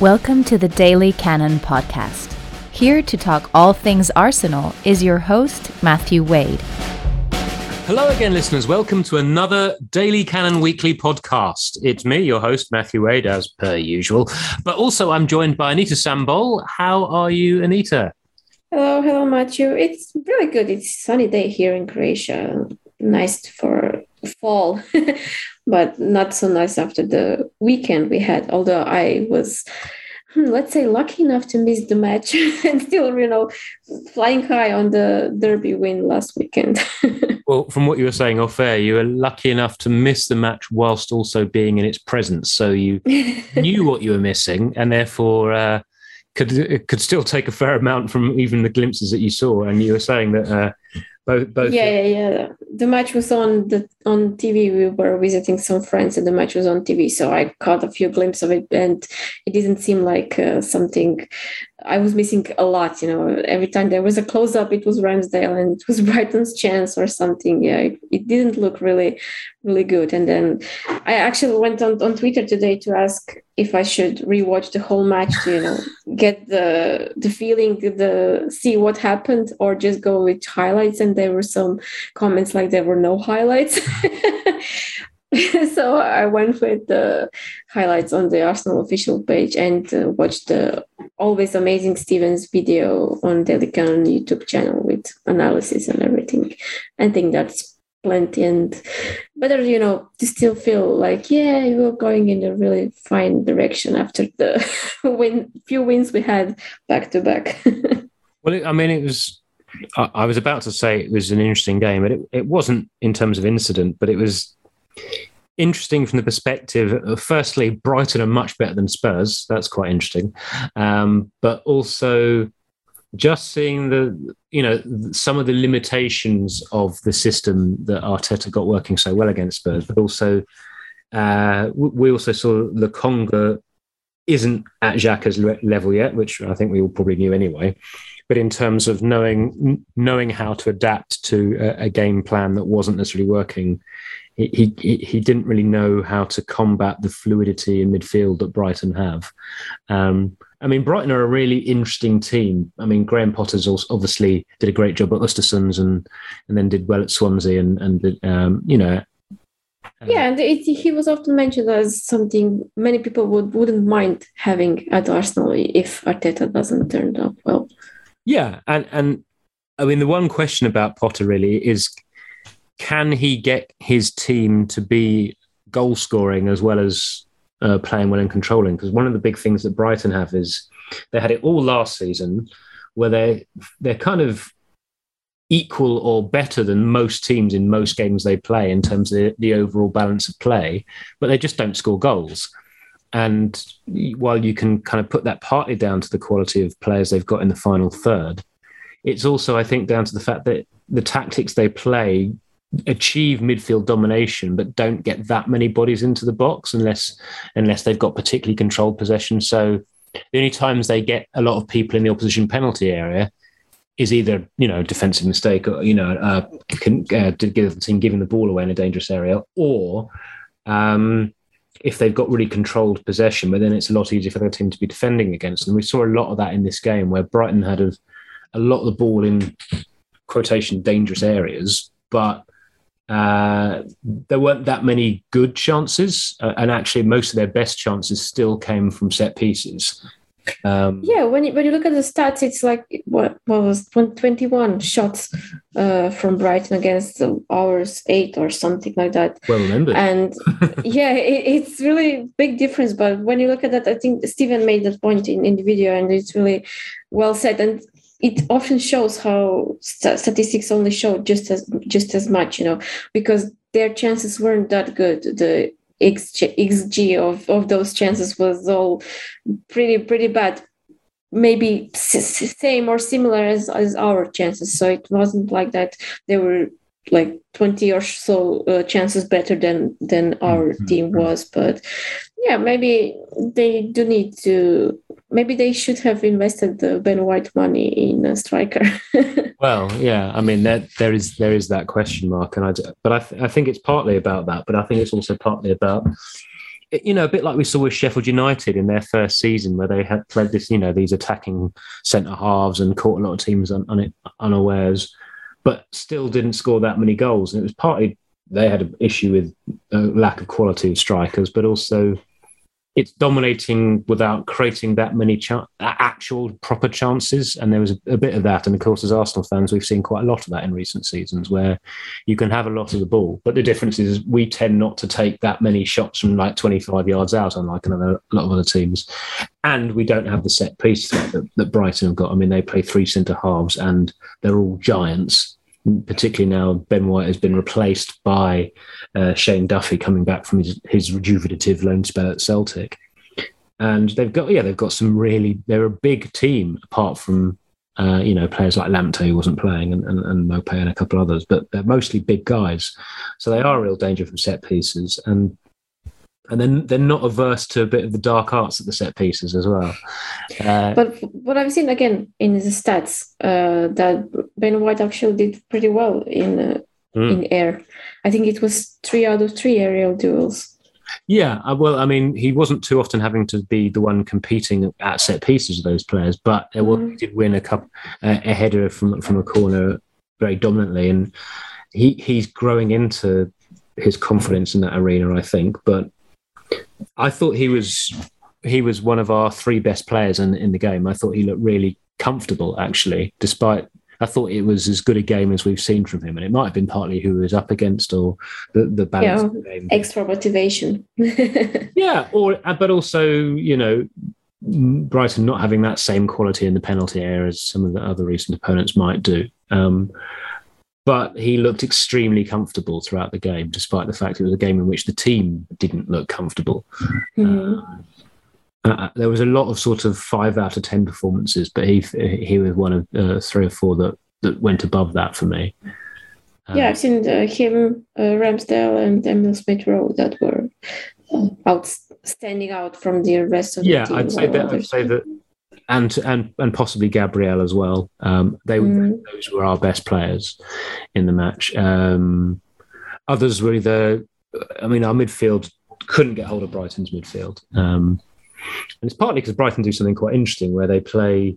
Welcome to the Daily Cannon podcast. Here to talk all things Arsenal is your host, Matthew Wade. Hello again, listeners. Welcome to another Daily Cannon Weekly podcast. It's me, your host, Matthew Wade, as per usual. But also, I'm joined by Anita Sambol. How are you, Anita? Hello, hello, Matthew. It's really good. It's sunny day here in Croatia. Nice for fall, but not so nice after the weekend we had. Although I was, hmm, let's say, lucky enough to miss the match and still, you know, flying high on the Derby win last weekend. well, from what you were saying off air, you were lucky enough to miss the match whilst also being in its presence. So you knew what you were missing, and therefore. Uh, could could still take a fair amount from even the glimpses that you saw, and you were saying that uh, both, both. Yeah, yeah, yeah. The match was on the on TV. We were visiting some friends, and the match was on TV. So I caught a few glimpses of it, and it didn't seem like uh, something I was missing a lot. You know, every time there was a close up, it was Ramsdale and it was Brighton's chance or something. Yeah, it, it didn't look really, really good. And then I actually went on on Twitter today to ask if I should rewatch the whole match to you know get the the feeling, the see what happened, or just go with highlights. And there were some comments like there were no highlights. so I went with the highlights on the Arsenal official page and uh, watched the always amazing Stephen's video on Daily Cannon YouTube channel with analysis and everything. I think that's plenty and better, you know, to still feel like, yeah, we're going in a really fine direction after the win few wins we had back to back. well, I mean, it was I, was about to say it was an interesting game, but it, it wasn't in terms of incident, but it was interesting from the perspective of firstly, Brighton are much better than Spurs. That's quite interesting. Um, but also just seeing the, you know, some of the limitations of the system that Arteta got working so well against Spurs, but also uh, we also saw Lokonga isn't at Xhaka's level yet, which I think we all probably knew anyway but in terms of knowing knowing how to adapt to a, a game plan that wasn't necessarily working, he, he he didn't really know how to combat the fluidity in midfield that Brighton have. Um, I mean, Brighton are a really interesting team. I mean, Graham Potter's also obviously did a great job at Östersunds and and then did well at Swansea and and um, you know. Uh, yeah, and it, he was often mentioned as something many people would wouldn't mind having at Arsenal if Arteta doesn't turn up well. Yeah, and and I mean the one question about Potter really is can he get his team to be goal scoring as well as uh, playing well and controlling? Because one of the big things that Brighton have is they had it all last season, where they they're kind of equal or better than most teams in most games they play in terms of the, the overall balance of play, but they just don't score goals. And while you can kind of put that partly down to the quality of players they've got in the final third, it's also, I think, down to the fact that the tactics they play achieve midfield domination, but don't get that many bodies into the box unless unless they've got particularly controlled possession. So the only times they get a lot of people in the opposition penalty area is either you know defensive mistake or you know uh, can, uh, give the team giving the ball away in a dangerous area, or um, if they've got really controlled possession, but then it's a lot easier for their team to be defending against them. We saw a lot of that in this game where Brighton had a, a lot of the ball in quotation dangerous areas, but uh, there weren't that many good chances, uh, and actually most of their best chances still came from set pieces. Um, yeah, when you, when you look at the stats, it's like what, what was 21 shots uh, from Brighton against ours, eight or something like that. Well remembered. And yeah, it, it's really big difference. But when you look at that, I think Stephen made that point in, in the video, and it's really well said. And it often shows how st- statistics only show just as just as much, you know, because their chances weren't that good. The xg of, of those chances was all pretty pretty bad maybe same or similar as, as our chances so it wasn't like that they were like 20 or so uh, chances better than than our mm-hmm. team was but yeah maybe they do need to maybe they should have invested the ben white money in a striker. Well yeah i mean there, there is there is that question mark and i but i, th- I think it's partly about that but i think it's also partly about you know, a bit like we saw with Sheffield United in their first season, where they had played this, you know, these attacking centre halves and caught a lot of teams un, un, unawares, but still didn't score that many goals. And it was partly they had an issue with a lack of quality of strikers, but also it's dominating without creating that many ch- actual proper chances. And there was a, a, bit of that. And of course, as Arsenal fans, we've seen quite a lot of that in recent seasons where you can have a lot of the ball. But the difference is we tend not to take that many shots from like 25 yards out, unlike another, a lot of other teams. And we don't have the set piece that, that Brighton have got. I mean, they play three centre halves and they're all giants particularly now Ben White has been replaced by uh, Shane Duffy coming back from his, his rejuvenative loan spell at Celtic. And they've got, yeah, they've got some really, they're a big team apart from, uh, you know, players like Lamptey who wasn't playing and, and, and Maupay and a couple others, but they're mostly big guys. So they are a real danger from set pieces. And and then they're not averse to a bit of the dark arts at the set pieces as well. Uh, but what I've seen again in the stats uh, that Ben White actually did pretty well in uh, mm. in air. I think it was three out of three aerial duels. Yeah, uh, well, I mean, he wasn't too often having to be the one competing at set pieces of those players, but was, mm. he did win a cup uh, a header from from a corner very dominantly, and he he's growing into his confidence in that arena, I think. But I thought he was he was one of our three best players in, in the game. I thought he looked really comfortable, actually, despite I thought it was as good a game as we've seen from him, and it might have been partly who he was up against or the the balance yeah, of the game. Extra motivation. yeah, or uh, but also you know Brighton not having that same quality in the penalty area as some of the other recent opponents might do. Um, but he looked extremely comfortable throughout the game, despite the fact it was a game in which the team didn't look comfortable. Mm-hmm. Uh, uh, there was a lot of sort of five out of ten performances, but he he was one of uh, three or four that that went above that for me. yeah, I've seen uh, him, uh, Ramsdale, and Emil Smith Rowe that were uh, outstanding out from the rest of yeah, the team. Yeah, I'd say that. I'd say that and and and possibly Gabriel as well. Um, they mm. those were our best players in the match. Um, others were either, I mean, our midfield couldn't get hold of Brighton's midfield, um, and it's partly because Brighton do something quite interesting where they play.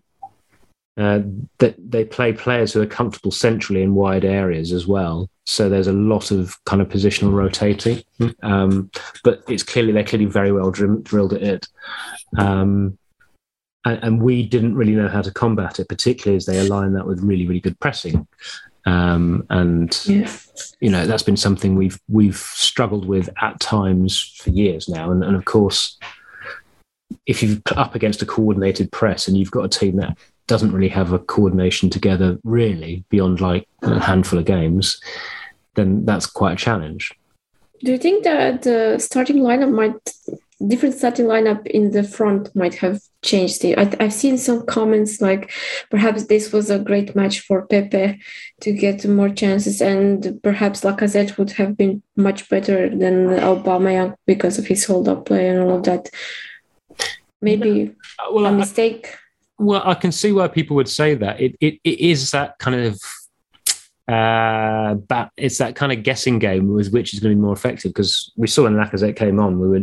Uh, that they play players who are comfortable centrally in wide areas as well. So there's a lot of kind of positional rotating, um, but it's clearly they're clearly very well drilled at it. Um, and, and, we didn't really know how to combat it, particularly as they align that with really, really good pressing. Um, and yeah. you know that's been something we've we've struggled with at times for years now. And, and of course, if you're up against a coordinated press and you've got a team that doesn't really have a coordination together, really beyond like a handful of games, then that's quite a challenge. Do you think that the starting lineup might different starting lineup in the front might have changed it. I, have seen some comments like perhaps this was a great match for Pepe to get more chances, and perhaps Lacazette would have been much better than Aubameyang because of his hold-up play and all of that. Maybe well, a mistake. I, well, I can see why people would say that. It it, it is that kind of uh, but it's that kind of guessing game with which is going to be more effective because we saw when Lacazette came on, we were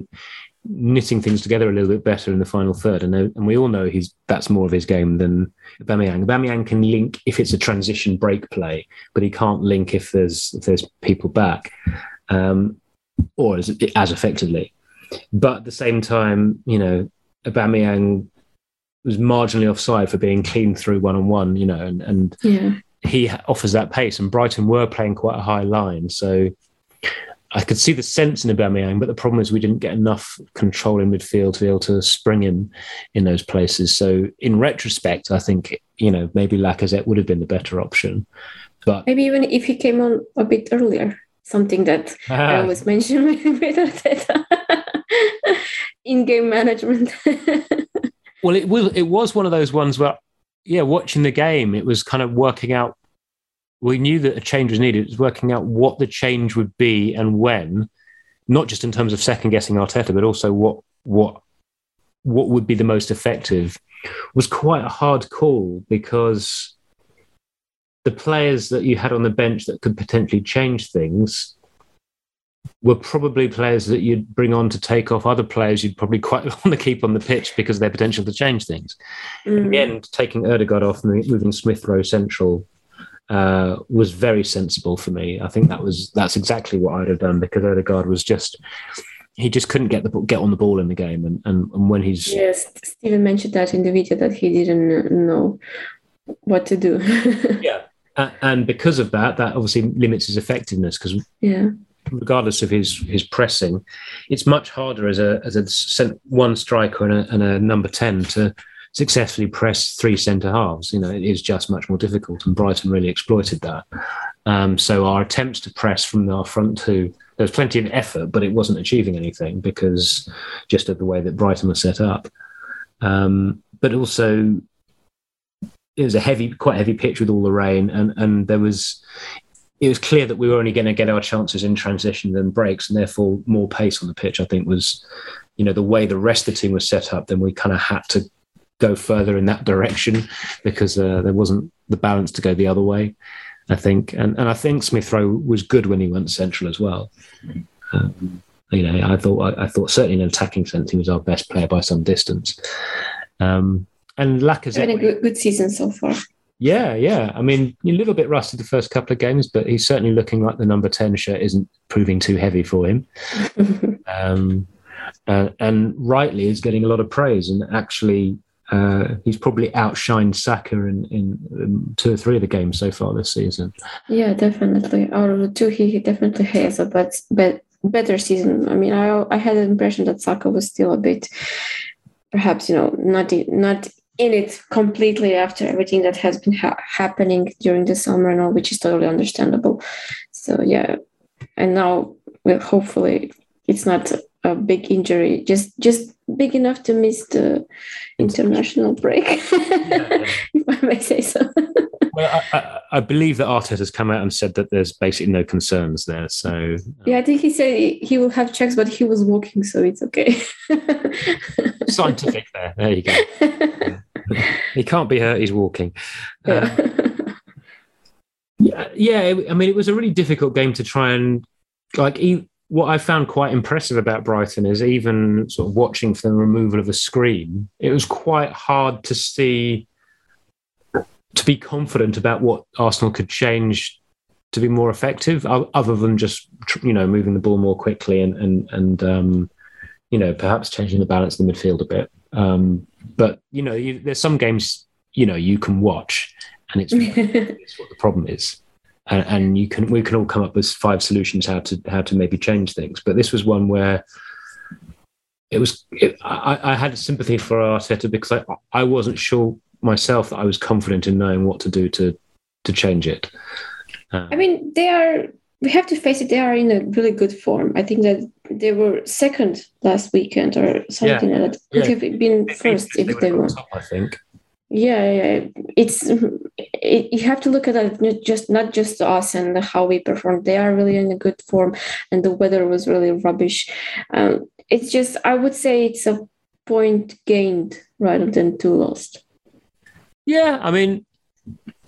knitting things together a little bit better in the final third. And, and we all know he's that's more of his game than Aubameyang. Aubameyang can link if it's a transition break play, but he can't link if there's if there's people back, um, or as, as effectively. But at the same time, you know, Aubameyang was marginally offside for being clean through one on one, you know, and, and yeah. he offers that pace. And Brighton were playing quite a high line, so I could see the sense in Aubameyang, but the problem is we didn't get enough control in midfield to be able to spring him in those places. So in retrospect, I think you know maybe Lacazette would have been the better option. But maybe even if he came on a bit earlier, something that I ah. always mention with Arteta in game management. well, it was it was one of those ones where, yeah, watching the game, it was kind of working out we knew that a change was needed. It was working out what the change would be and when, not just in terms of second guessing Arteta, but also what what what would be the most effective. Was quite a hard call because the players that you had on the bench that could potentially change things were probably players that you'd bring on to take off other players you'd probably quite want to keep on the pitch because of their potential to change things. Mm. In the end, taking Ødegaard off and moving Smith Rowe central uh, was very sensible for me. I think that was that's exactly what I'd have done because Ødegaard was just he just couldn't get the get on the ball in the game, and and, and when he's yes, Stephen mentioned that in the video that he didn't know what to do. yeah, and because of that, that obviously limits his effectiveness because yeah regardless of his his pressing, it's much harder as a as a one striker and a, and a number ten to successfully press three centre halves. You know, it is just much more difficult, and Brighton really exploited that. Um, so our attempts to press from our front two, there was plenty of effort, but it wasn't achieving anything because just of the way that Brighton was set up. Um, but also, it was a heavy, quite heavy pitch with all the rain, and and there was. It was clear that we were only going to get our chances in transition than breaks, and therefore more pace on the pitch. I think was, you know, the way the rest of the team was set up. Then we kind of had to go further in that direction because uh, there wasn't the balance to go the other way. I think, and, and I think Smith Rowe was good when he went central as well. Um, you know, I thought I, I, thought certainly in an attacking sense he was our best player by some distance. Um, and Lacazette had a good, good season so far. Yeah, yeah. I mean, a little bit rusty the first couple of games, but he's certainly looking like the number ten shirt isn't proving too heavy for him. um, uh, and rightly is getting a lot of praise and actually uh, he's probably outshined Saka in, in, in, two or three of the games so far this season. Yeah, definitely. Out of the two, he, definitely has a but, but better season. I mean, I I had the impression that Saka was still a bit, perhaps you know, not not in it completely after everything that has been ha- happening during the summer and all, which is totally understandable. So yeah, and now well, hopefully it's not a big injury, just just big enough to miss the international break, if I may say so. well, I, I, I, believe that Arteta has come out and said that there's basically no concerns there. So um, yeah, I think he said he will have checks, but he was walking, so it's okay. Scientific there. There you go. he can't be hurt. He's walking. Yeah. Um, yeah, yeah. I mean, it was a really difficult game to try and like what I found quite impressive about Brighton is even sort of watching for the removal of a screen, it was quite hard to see to be confident about what Arsenal could change to be more effective, other than just you know moving the ball more quickly and and and um, you know perhaps changing the balance in the midfield a bit. Um, but you know, you, there's some games you know you can watch, and it's, it's what the problem is and, and, you can we can all come up with five solutions how to how to maybe change things. But this was one where it was it, I, I, had sympathy for Arteta because I I wasn't sure myself that I was confident in knowing what to do to to change it. Um, I mean, they are. We have to face it. They are in a really good form. I think that they were second last weekend or something yeah, like that. Could yeah. have been first if they, they were. Top, I think yeah, yeah. it's it, you have to look at it not just not just us and how we performed. They are really in a good form and the weather was really rubbish. Um, it's just i would say it's a point gained rather than two lost. Yeah i mean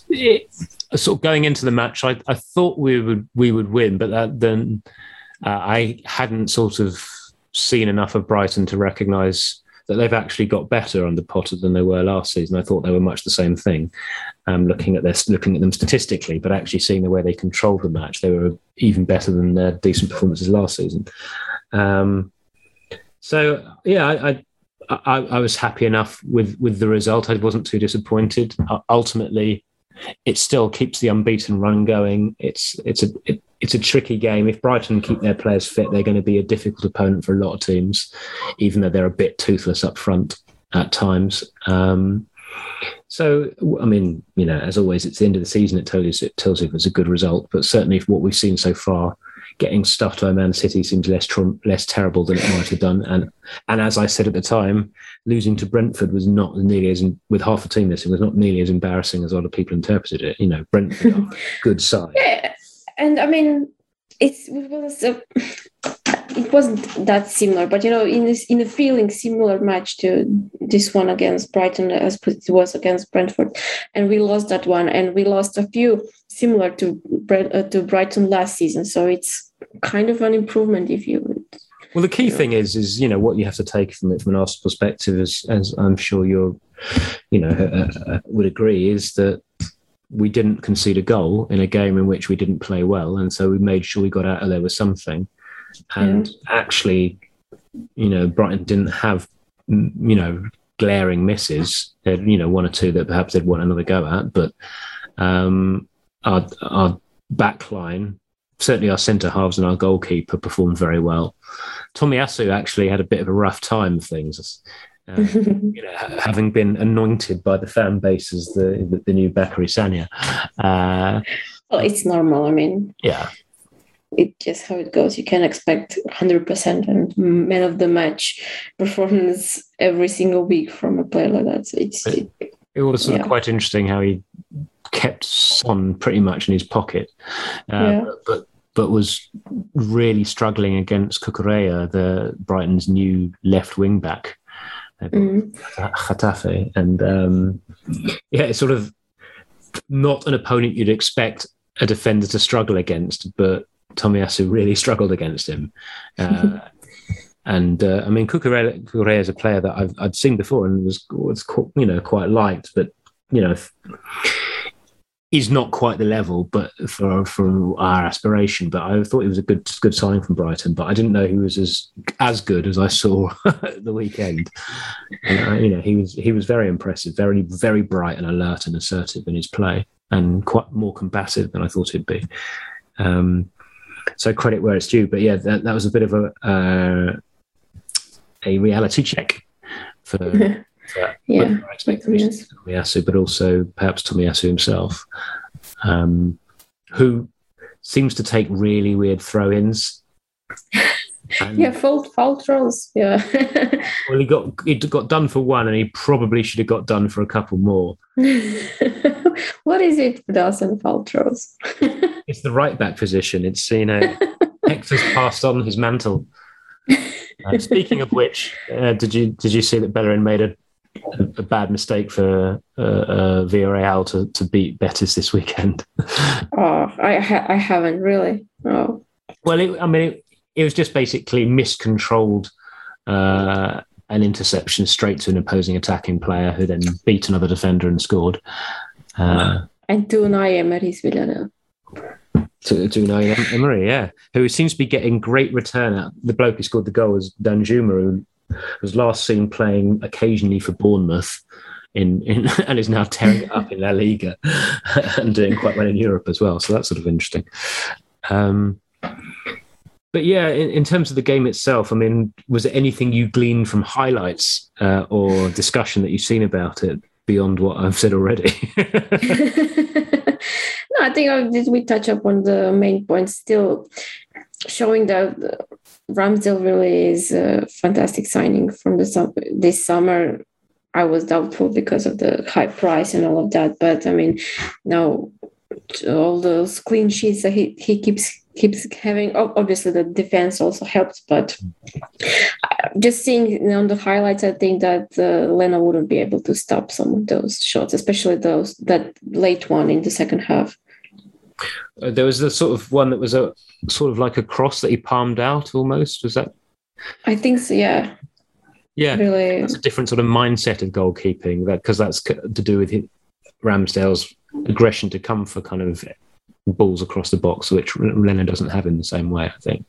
it, sort of going into the match i, I thought we would we would win but that, then uh, i hadn't sort of seen enough of brighton to recognize that they've actually got better under Potter than they were last season. I thought they were much the same thing. Um, looking at this, looking at them statistically, but actually seeing the way they controlled the match, they were even better than their decent performances last season. Um, so yeah, I, I, I was happy enough with with the result. I wasn't too disappointed. Uh, ultimately, it still keeps the unbeaten run going. It's it's a it, it's a tricky game. If Brighton keep their players fit, they're going to be a difficult opponent for a lot of teams, even though they're a bit toothless up front at times. Um, so, I mean, you know, as always, it's the end of the season. It tells you it tells you if it's a good result, but certainly what we've seen so far, getting stuffed by Man City seems less less terrible than it might have done. And and as I said at the time, losing to Brentford was not nearly as with half a team it was not nearly as embarrassing as other people interpreted it. You know, Brentford good side. Yeah, and I mean, it's it was a, it wasn't that similar, but you know, in this in a feeling similar match to this one against Brighton as it was against Brentford, and we lost that one, and we lost a few similar to uh, to Brighton last season. So it's kind of an improvement if you would. Well, the key thing is, is you know what you have to take from it from an Arsenal perspective, as as I'm sure you're, you know, uh, uh, would agree, is that we didn't concede a goal in a game in which we didn't play well, and so we made sure we got out of there with something. And yeah. actually, you know, Brighton didn't have, you know, glaring misses. They had, you know, one or two that perhaps they'd want another go at, but um, our our back line, certainly our centre halves and our goalkeeper performed very well. Tomiyasu actually had a bit of a rough time of things. Uh, you know, having been anointed by the fan base as the the, the new Bacary Sagna. Uh, well, it's normal. I mean, yeah, it's just how it goes. You can expect 100% and man of the match performance every single week from a player like that. So it's it, it was yeah. quite interesting how he kept Son pretty much in his pocket, uh, yeah. but but was really struggling against Cucurella, the Brighton's new left wing back, mm. Getafe, and um, yeah, it's sort of not an opponent you'd expect a defender to struggle against, but Tomiyasu really struggled against him. Uh, and uh, I mean, Cucurella is a player that I've I'd seen before and was was you know quite liked, but you know is not quite the level, but for for our aspiration. But I thought it was a good good signing from Brighton. But I didn't know he was as as good as I saw the weekend. And, uh, you know, he was he was very impressive, very very bright and alert and assertive in his play, and quite more combative than I thought he'd be. Um, so credit where it's due. But yeah, that, that was a bit of a uh, a reality check for. for yeah, expectations Tomiyasu, but also perhaps Tomiyasu himself, um, who seems to take really weird throw-ins. yeah, fault fault throws. Yeah. well, he got he got done for one, and he probably should have got done for a couple more. what is it with us and fault throws? it's the right back position. It's you know Hector's passed on his mantle. Uh, speaking of which, uh, did you did you see that Bellerin made a, a, a bad mistake for uh, uh, Villarreal to, to beat Betis this weekend? oh, I ha- I haven't really. Oh. Well, it, I mean, it, it, was just basically miscontrolled uh, an interception straight to an opposing attacking player who then beat another defender and scored. Uh, and to Unai Emery's Villarreal to, to Unai Emery, yeah, who seems to be getting great return out. The bloke who scored the goal was Danjuma, who was last seen playing occasionally for Bournemouth. In, in and is now tearing it up in La Liga and doing quite well in Europe as well. So that's sort of interesting. Um, but yeah, in, in, terms of the game itself, I mean, was there anything you gleaned from highlights uh, or discussion that you've seen about it beyond what I've said already? No, I think we touch up on the main points. Still showing that Ramsdale really is a fantastic signing from the this summer. I was doubtful because of the high price and all of that, but I mean, now all those clean sheets that he, he keeps keeps having. Obviously, the defense also helps, but just seeing on the highlights, I think that uh, Leno wouldn't be able to stop some of those shots, especially those that late one in the second half. Uh, there was the sort of one that was a sort of like a cross that he palmed out almost. Was that? I think so. Yeah. Yeah, really. That's a different sort of mindset of goalkeeping that because that's to do with Ramsdale's aggression to come for kind of balls across the box, which Leno doesn't have in the same way. I think.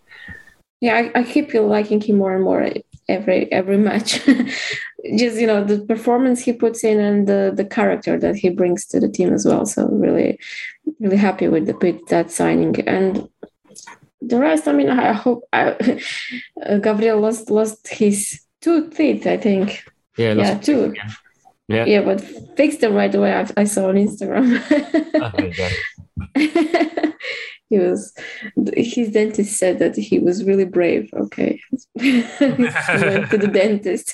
Yeah, I, I keep liking him more and more every every match. Just you know the performance he puts in and the the character that he brings to the team as well. So really, really happy with the with that signing and the rest. I mean, I hope I, uh, Gabriel lost lost his two teeth. I think. Yeah, yeah, two. Yeah. yeah, but fixed them right away. I, I saw on Instagram. oh, he was his dentist said that he was really brave okay he went to the dentist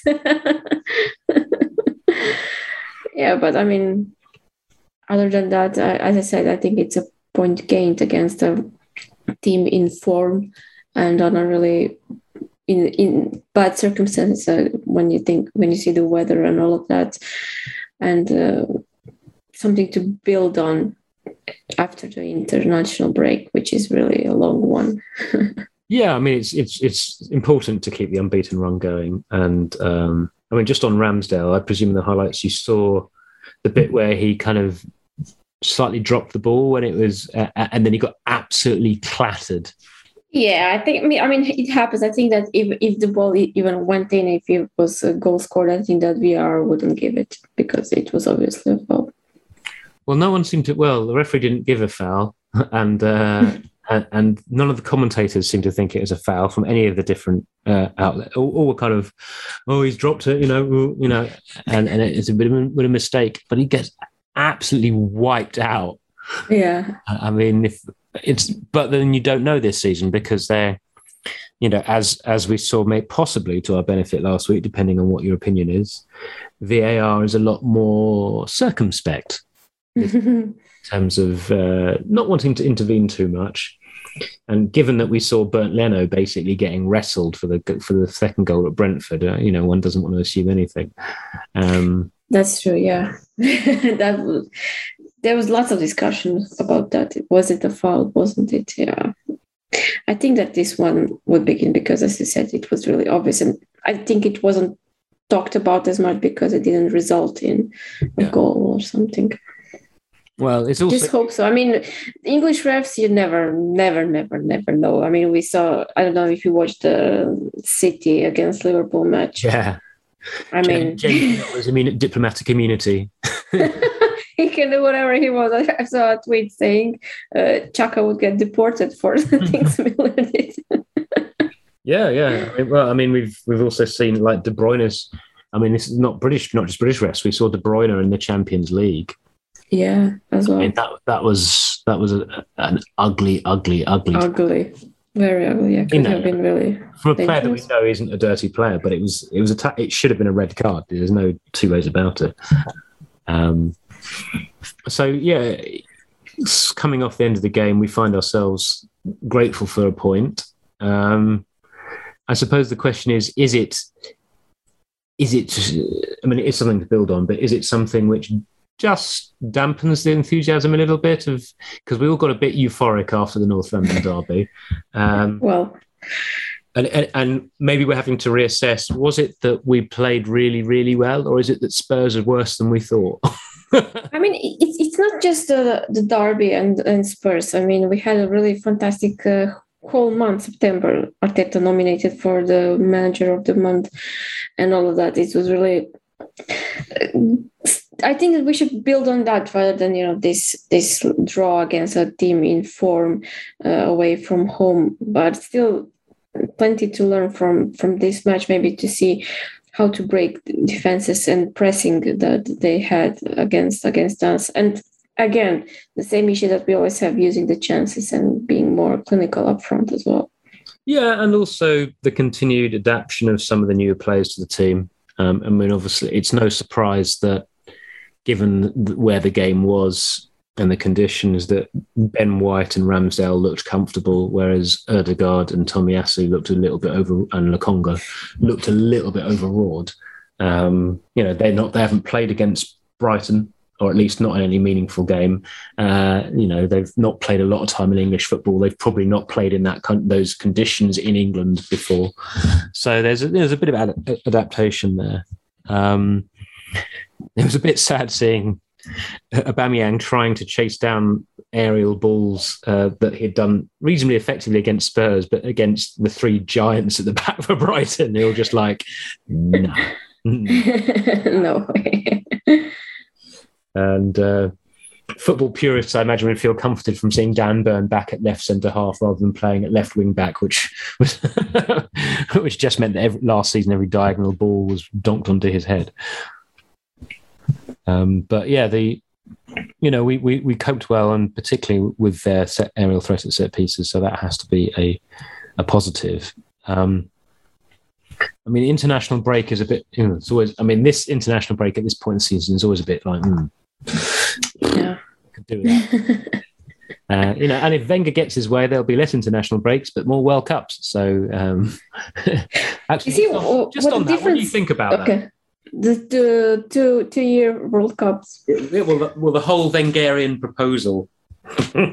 yeah but i mean other than that as i said i think it's a point gained against a team in form and on a really in in bad circumstances uh, when you think when you see the weather and all of that and uh, something to build on after the international break, which is really a long one. yeah, I mean it's it's it's important to keep the unbeaten run going, and um, I mean just on Ramsdale, I presume the highlights you saw the bit where he kind of slightly dropped the ball when it was, uh, and then he got absolutely clattered. Yeah, I think. I mean, I mean, it happens. I think that if if the ball even went in, if it was a goal scored, I think that VAR wouldn't give it because it was obviously a foul. Well, no one seemed to. Well, the referee didn't give a foul, and uh, and, and, none of the commentators seemed to think it was a foul from any of the different uh, outlets. All, all, were kind of, oh, he's dropped it, you know, you know, and and it's a bit of a, bit of a mistake, but he gets absolutely wiped out. Yeah. I mean, if it's, but then you don't know this season because they're, you know, as as we saw, may possibly to our benefit last week, depending on what your opinion is, VAR is a lot more circumspect in terms of uh, not wanting to intervene too much. And given that we saw Bernd Leno basically getting wrestled for the for the second goal at Brentford, uh, you know, one doesn't want to assume anything. Um, that's true. Yeah, that was, there was lots of discussion about that. Was it a foul? Wasn't it? Yeah. I think that this one would begin because, as you said, it was really obvious, and I think it wasn't talked about as much because it didn't result in a yeah. goal or something. Well, it's also just hope so. I mean, English refs, you never, never, never, never know. I mean, we saw. I don't know if you watched the City against Liverpool match. Yeah, I mean, was mean diplomatic immunity. he can do whatever he wants. I saw a tweet saying uh, Xhaka would get deported for the things Milner did. yeah, yeah. Well, I mean, we've we've also seen like De Bruyne's. I mean, this is not British, not just British refs. We saw De Bruyne in the Champions League. Yeah, as well. I mean, that that was that was a, an ugly, ugly, ugly. Ugly. Very ugly. Yeah, could have been really from a player that we know isn't a dirty player, but it was it was a ta- it should have been a red card. There's no two ways about it. Um, so yeah, coming off the end of the game, we find ourselves grateful for a point. Um, I suppose the question is: Is it? Is it? I mean, it is something to build on, but is it something which just dampens the enthusiasm a little bit of because we all got a bit euphoric after the North London derby. Um, well, and, and, and maybe we're having to reassess: was it that we played really, really well, or is it that Spurs are worse than we thought? I mean, it's it's not just the the derby and and Spurs. I mean, we had a really fantastic. Uh, whole month September Arteta nominated for the manager of the month and all of that it was really I think that we should build on that rather than you know this this draw against a team in form uh, away from home. But still, plenty to learn from from this match. Maybe to see how to break defenses and pressing that they had against against us. And again, the same issue that we always have using the chances and being more clinical up front as well. Yeah, and also the continued adaptation of some of the newer players to the team. Um, I mean, obviously, it's no surprise that given where the game was and the conditions, that Ben White and Ramsdale looked comfortable, whereas Odegaard and Tomiyasu looked a little bit over, and Lokonga looked a little bit overawed. Um, you know, they're not, they haven't played against Brighton or at least not in any meaningful game. Uh, you know, they've not played a lot of time in English football. They've probably not played in that con- those conditions in England before. So there's a, there's a bit of ad- adaptation there. Um, it was a bit sad seeing Aubameyang trying to chase down aerial balls uh, that he'd done reasonably effectively against Spurs, but against the three giants at the back for Brighton, they were just like, no. no way. And uh, football purists, I imagine, would feel comforted from seeing Dan Burn back at left centre half rather than playing at left wing back, which was which just meant that every, last season every diagonal ball was donked onto his head. Um, but yeah, the you know we, we we coped well, and particularly with their set aerial threat at set pieces, so that has to be a a positive. Um, I mean, international break is a bit. You know, it's always. I mean, this international break at this point in the season is always a bit like. Mm, yeah. Could do that. uh, you know, and if Wenger gets his way, there'll be less international breaks, but more World Cups. So, um, actually, see, just on, just on that, what do you think about okay. that? The, the two two year World Cups. Yeah, well, the, well, the whole Wengerian proposal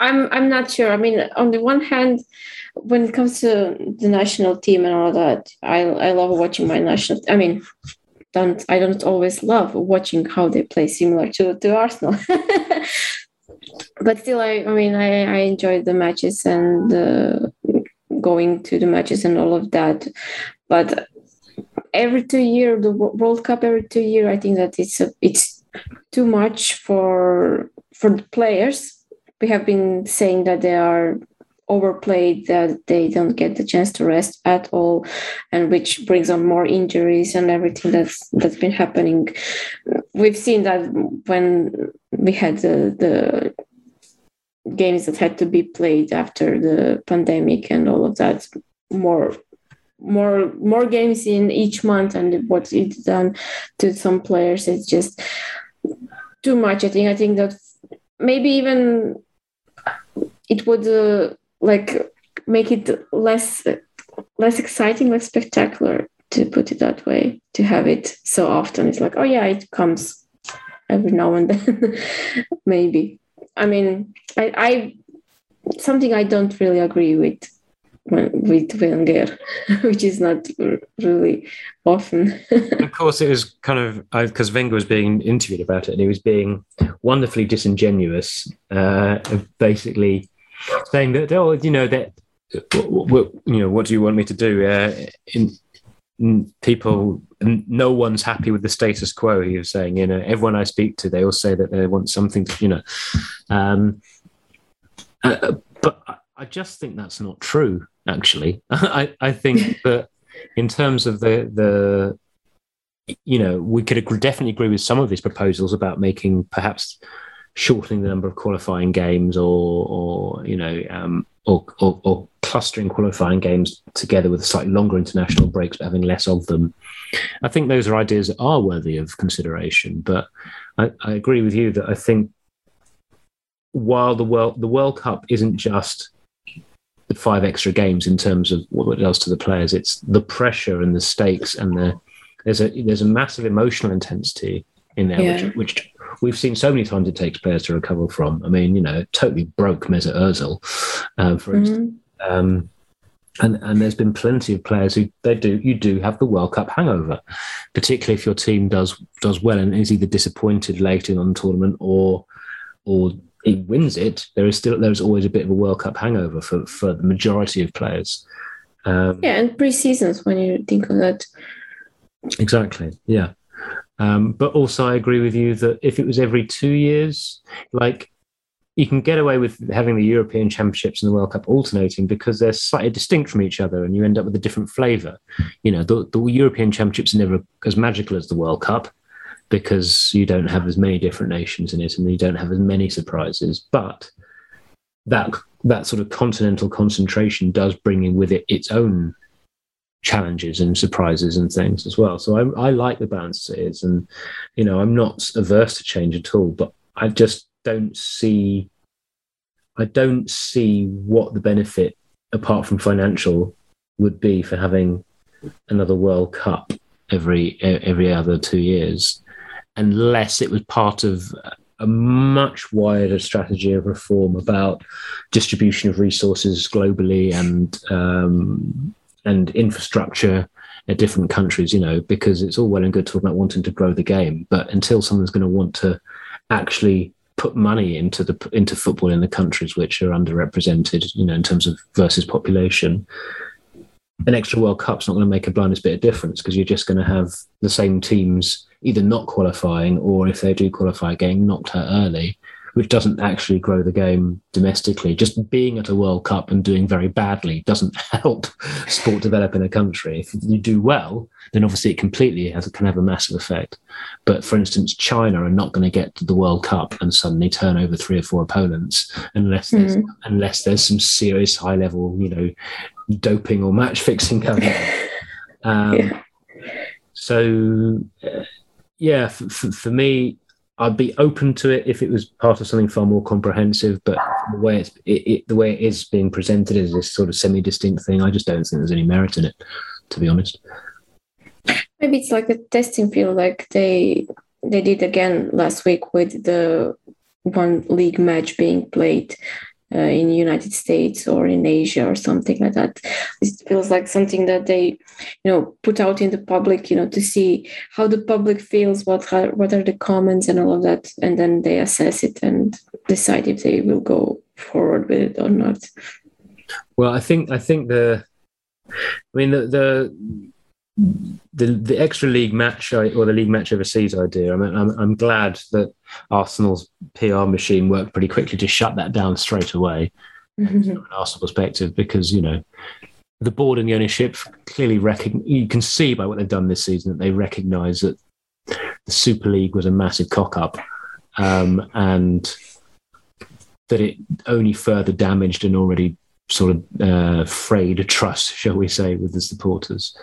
I'm I'm not sure. I mean, on the one hand, when it comes to the national team and all that, I I love watching my national. I mean, don't I don't always love watching how they play similar to to Arsenal. but still, I I mean, I I enjoy the matches and uh, going to the matches and all of that. But every two year, the World Cup every two year, I think that it's a, it's too much for for the players. We have been saying that they are overplayed that they don't get the chance to rest at all and which brings on more injuries and everything that's that's been happening. We've seen that when we had the the games that had to be played after the pandemic and all of that more more more games in each month and what it's done to some players it's just too much i think i think that maybe even it would uh, like make it less less exciting, less spectacular to put it that way. To have it so often, it's like, oh yeah, it comes every now and then, maybe. I mean, I, I something I don't really agree with with Wenger, which is not really often. of course, it was kind of because Wenger was being interviewed about it, and he was being wonderfully disingenuous, uh, basically saying that, oh, you know, that, what, you know, what do you want me to do? Uh, in, in people, no one's happy with the status quo. He was saying, you know, everyone I speak to, they all say that they want something to, you know, um, uh, uh but I just think that's not true. Actually, I, I think that in terms of the the you know, we could agree, definitely agree with some of these proposals about making perhaps shortening the number of qualifying games or, or you know, um, or, or, or, clustering qualifying games together with slightly longer international breaks, but having less of them. I think those are ideas that are worthy of consideration. But I, I agree with you that I think while the world the World Cup isn't just the five extra games in terms of what it does to the players, it's the pressure and the stakes and the there's a there's a massive emotional intensity in there, yeah. which, which we've seen so many times it takes players to recover from. I mean, you know, totally broke Mesut Ozil, uh, for mm-hmm. instance. Um, and and there's been plenty of players who they do you do have the World Cup hangover, particularly if your team does does well and is either disappointed late in on the tournament or or he wins it. There is still there is always a bit of a World Cup hangover for for the majority of players. Um, yeah, and pre-seasons when you think of that. Exactly. Yeah. Um, but also, I agree with you that if it was every two years, like you can get away with having the European Championships and the World Cup alternating because they're slightly distinct from each other, and you end up with a different flavour. You know, the, the European Championships are never as magical as the World Cup because you don't have as many different nations in it, and you don't have as many surprises. But that that sort of continental concentration does bring in with it its own challenges and surprises and things as well. So I, I like the balance it is, and you know I'm not averse to change at all, but I just don't see I don't see what the benefit apart from financial would be for having another World Cup every every other two years, unless it was part of a much wider strategy of reform about distribution of resources globally and um, and infrastructure in different countries, you know, because it's all well and good talking about wanting to grow the game, but until someone's going to want to actually put money into the into football in the countries which are underrepresented, you know, in terms of versus population, an extra World Cup's not going to make a blindest bit of difference because you're just going to have the same teams either not qualifying or if they do qualify, getting knocked out early which doesn't actually grow the game domestically. Just being at a World Cup and doing very badly doesn't help sport develop in a country. If you do well, then obviously it completely has, can have a massive effect. But for instance, China are not going to get to the World Cup and suddenly turn over three or four opponents unless there's mm. unless there's some serious high level, you know, doping or match fixing going on. Um, yeah. So, uh, yeah, for, for, for me, I'd be open to it if it was part of something far more comprehensive. But the way it's it, it, the way it is being presented as this sort of semi-distinct thing, I just don't think there's any merit in it, to be honest. Maybe it's like a testing field, like they they did again last week with the one league match being played uh, in United States or in Asia or something like that. It feels like something that they, you know, put out in the public, you know, to see how the public feels, what are, what are the comments and all of that, and then they assess it and decide if they will go forward with it or not. Well, I think I think the, I mean the the the the extra league match or the league match overseas idea. I mean, I'm I'm glad that Arsenal's PR machine worked pretty quickly to shut that down straight away mm-hmm. from an Arsenal perspective because you know the board and the ownership clearly recognize. You can see by what they've done this season that they recognise that the Super League was a massive cock up, um, and that it only further damaged an already sort of uh, frayed trust, shall we say, with the supporters.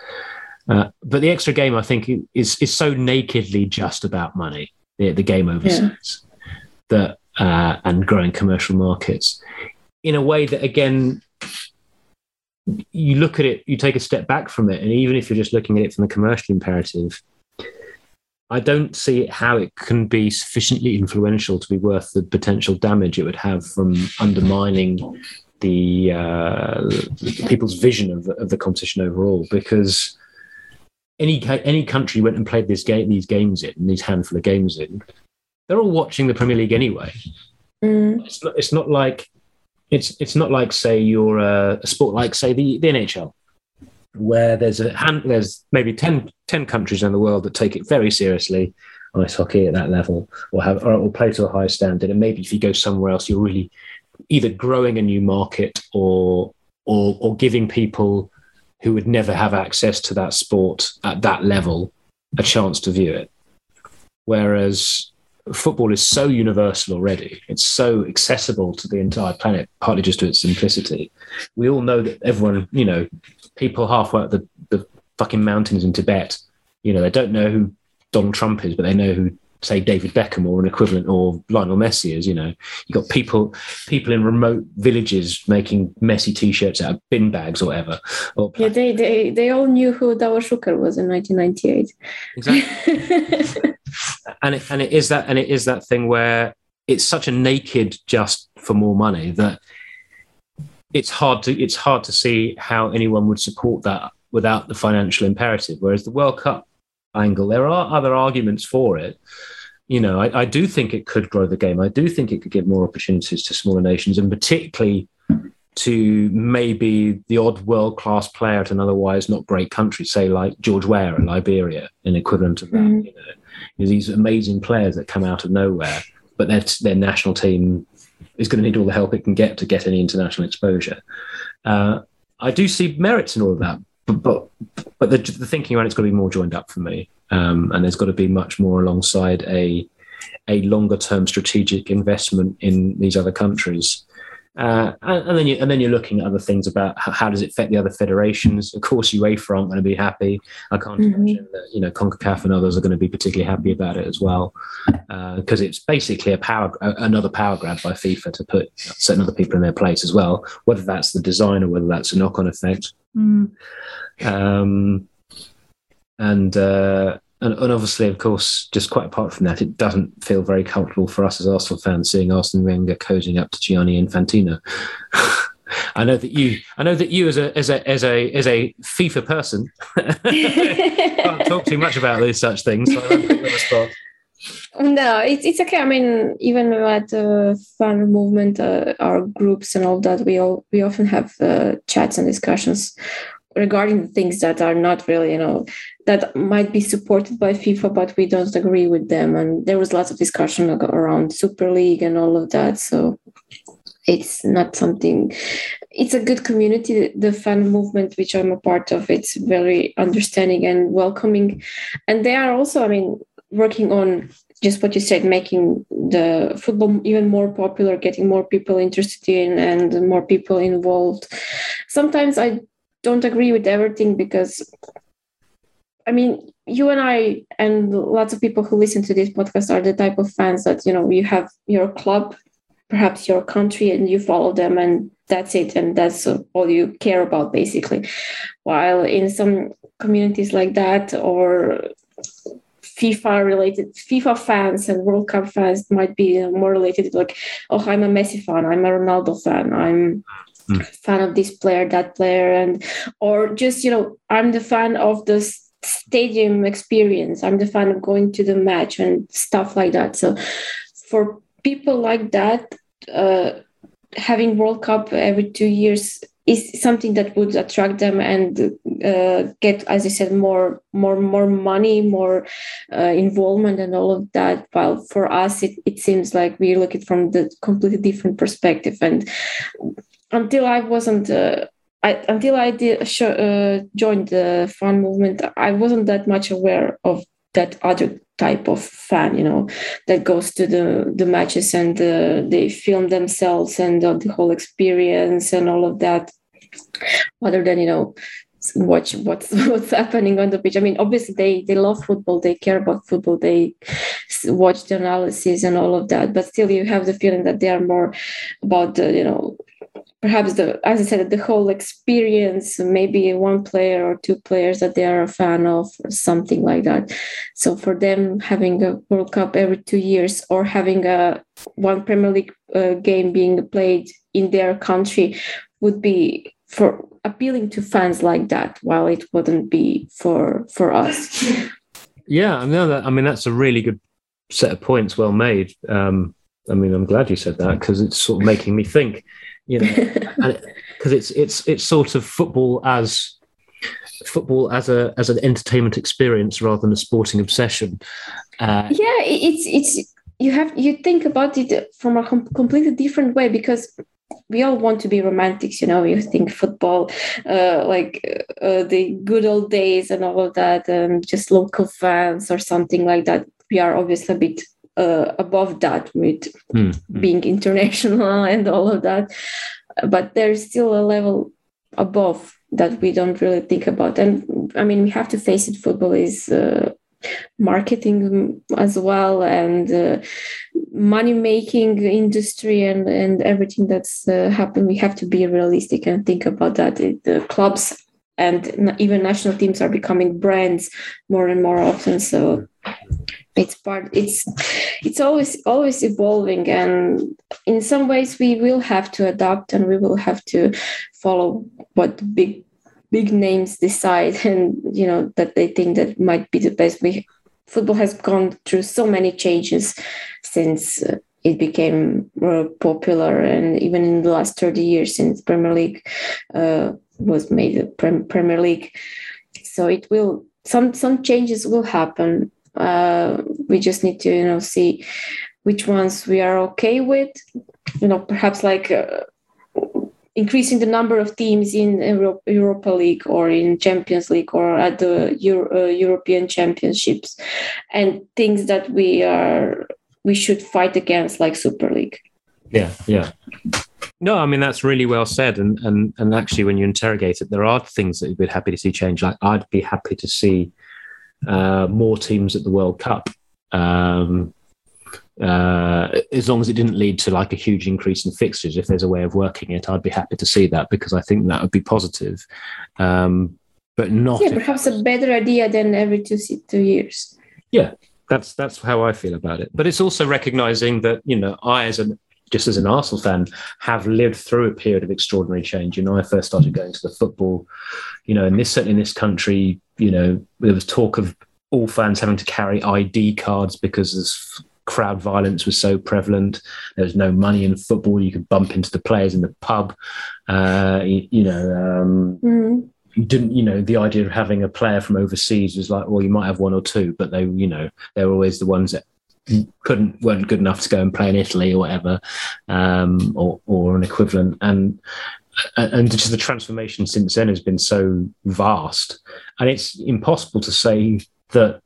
Uh, but the extra game, I think, is is so nakedly just about money. The, the game overseas yeah. that uh, and growing commercial markets in a way that again you look at it, you take a step back from it, and even if you're just looking at it from a commercial imperative, I don't see how it can be sufficiently influential to be worth the potential damage it would have from undermining the, uh, people's vision of of the competition overall. Because any any country went and played this game, these games in, these handful of games in, they're all watching the Premier League anyway. Mm. It's not. It's not like it's it's not like say you're a, a sport like say the, the NHL, where there's a hand, there's maybe 10, 10 countries in the world that take it very seriously ice hockey at that level or have or, or play to a high standard and maybe if you go somewhere else you're really either growing a new market or or or giving people who would never have access to that sport at that level a chance to view it. Whereas football is so universal already, it's so accessible to the entire planet, partly just to its simplicity. We all know that everyone, you know, people halfway up the, the fucking mountains in Tibet, you know, they don't know who Donald Trump is, but they know who say David Beckham or an equivalent or Lionel Messi is, you know, you got people people in remote villages making Messi t-shirts out of bin bags or whatever. Or yeah, they, they they all knew who Davor Šuker was in 1998. Exactly. and it and it is that and it is that thing where it's such a naked just for more money that it's hard to it's hard to see how anyone would support that without the financial imperative. Whereas the World Cup angle. There are other arguments for it. You know, I, I do think it could grow the game. I do think it could give more opportunities to smaller nations, and particularly to maybe the odd world class player at an otherwise not great country, say like George Weah in Liberia, an equivalent of that. Mm. You know, these amazing players that come out of nowhere, but their their national team is going to need all the help it can get to get any international exposure. Uh, I do see merits in all of that, but but, but the, the, thinking around it's got to be more joined up for me, um, and there's got to be much more alongside a a longer term strategic investment in these other countries. Uh, and, and, then you and then you're looking at other things about how, how, does it affect the other federations. Of course, UEFA aren't going to be happy. I can't mm-hmm. imagine that you know Concacaf and others are going to be particularly happy about it as well, because uh, it's basically a power another power grab by FIFA to put certain other people in their place as well. Whether that's the design or whether that's a knock on effect. Mm. Um, and uh, and, and obviously, of course, just quite apart from that, it doesn't feel very comfortable for us as Arsenal fans seeing Arsene Wenger cozying up to Gianni Infantino. I know that you, I know that you as a as a as a as a FIFA person can't talk too much about these such things. So no, it's it's okay. I mean, even at the fan movement, uh, our groups and all that, we all we often have uh, chats and discussions regarding things that are not really, you know, that might be supported by FIFA, but we don't agree with them. And there was lots of discussion around Super League and all of that. So it's not something it's a good community the fan movement which i'm a part of it's very understanding and welcoming and they are also i mean working on just what you said making the football even more popular getting more people interested in and more people involved sometimes i don't agree with everything because I mean, you and I and lots of people who listen to this podcast are the type of fans that, you know, you have your club, perhaps your country, and you follow them, and that's it. And that's all you care about, basically. While in some communities like that, or FIFA related FIFA fans and World Cup fans might be more related like oh I'm a Messi fan I'm a Ronaldo fan I'm mm. fan of this player that player and or just you know I'm the fan of the stadium experience I'm the fan of going to the match and stuff like that so for people like that uh, having World Cup every two years is something that would attract them and uh, get, as I said, more, more, more money, more uh, involvement, and all of that. While for us, it, it seems like we look at from the completely different perspective. And until I wasn't. Uh, I, until I did sh- uh, joined the fan movement, I wasn't that much aware of that other type of fan you know that goes to the the matches and uh, they film themselves and uh, the whole experience and all of that. Rather than you know watch what's what's happening on the pitch. I mean obviously they they love football they care about football they watch the analysis and all of that but still you have the feeling that they are more about the you know perhaps the as I said the whole experience maybe one player or two players that they are a fan of or something like that. So for them having a World Cup every two years or having a one Premier League uh, game being played in their country would be for appealing to fans like that while it wouldn't be for for us. Yeah I know that I mean that's a really good set of points well made. Um I mean I'm glad you said that because it's sort of making me think you know, because it, it's it's it's sort of football as football as a as an entertainment experience rather than a sporting obsession. Uh, yeah, it's it's you have you think about it from a com- completely different way because we all want to be romantics you know you think football uh, like uh, the good old days and all of that and just local fans or something like that we are obviously a bit uh, above that with mm. being international and all of that. But there's still a level above that we don't really think about. And i mean we have to face it. Football is uh, marketing as well and uh, money making industry and and everything that's uh, happened. We have to be realistic and think about that. The clubs and even national teams are becoming brands more and more often. So it's part it's it's always always evolving and in some ways we will have to adapt and we will have to follow what big big names decide and you know that they think that might be the best. We football has gone through so many changes since uh, it became more popular and even in the last 30 years since premier league uh, was made a premier league. So it will some some changes will happen uh, we just need to you know see which ones we are okay with you know perhaps like uh, increasing the number of teams in Euro- Europa League or in Champions League or at the Euro- uh, European Championships and things that we are we should fight against like Super League. Yeah, yeah. No, I mean that's really well said, and and and actually, when you interrogate it, there are things that you'd be happy to see change. Like I'd be happy to see uh, more teams at the World Cup. Um, uh, as long as it didn't lead to like a huge increase in fixtures, if there's a way of working it, I'd be happy to see that because I think that would be positive. Um, but not yeah, perhaps a better idea than every two two years. Yeah, that's that's how I feel about it. But it's also recognizing that you know I as an just as an Arsenal fan, have lived through a period of extraordinary change. You know, I first started going to the football, you know, in this certainly in this country, you know, there was talk of all fans having to carry ID cards because this crowd violence was so prevalent. There was no money in football. You could bump into the players in the pub. Uh, you, you, know, um, mm. you didn't, you know, the idea of having a player from overseas was like, well, you might have one or two, but they, you know, they were always the ones that couldn't weren't good enough to go and play in Italy or whatever, um, or or an equivalent. And and just the transformation since then has been so vast, and it's impossible to say that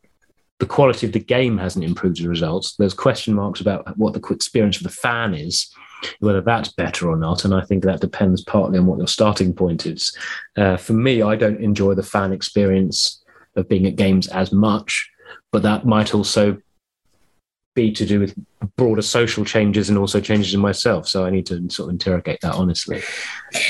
the quality of the game hasn't improved as a result. There's question marks about what the experience of the fan is, whether that's better or not. And I think that depends partly on what your starting point is. Uh, for me, I don't enjoy the fan experience of being at games as much, but that might also be to do with broader social changes and also changes in myself. So I need to sort of interrogate that honestly.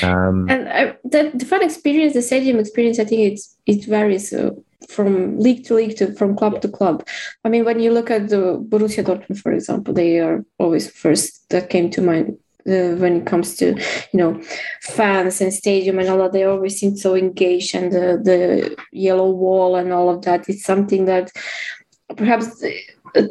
Um, and I, the, the fan experience, the stadium experience, I think it's it varies uh, from league to league to from club to club. I mean, when you look at the Borussia Dortmund, for example, they are always first that came to mind uh, when it comes to you know fans and stadium and all that they always seem so engaged and the, the yellow wall and all of that it's something that perhaps uh,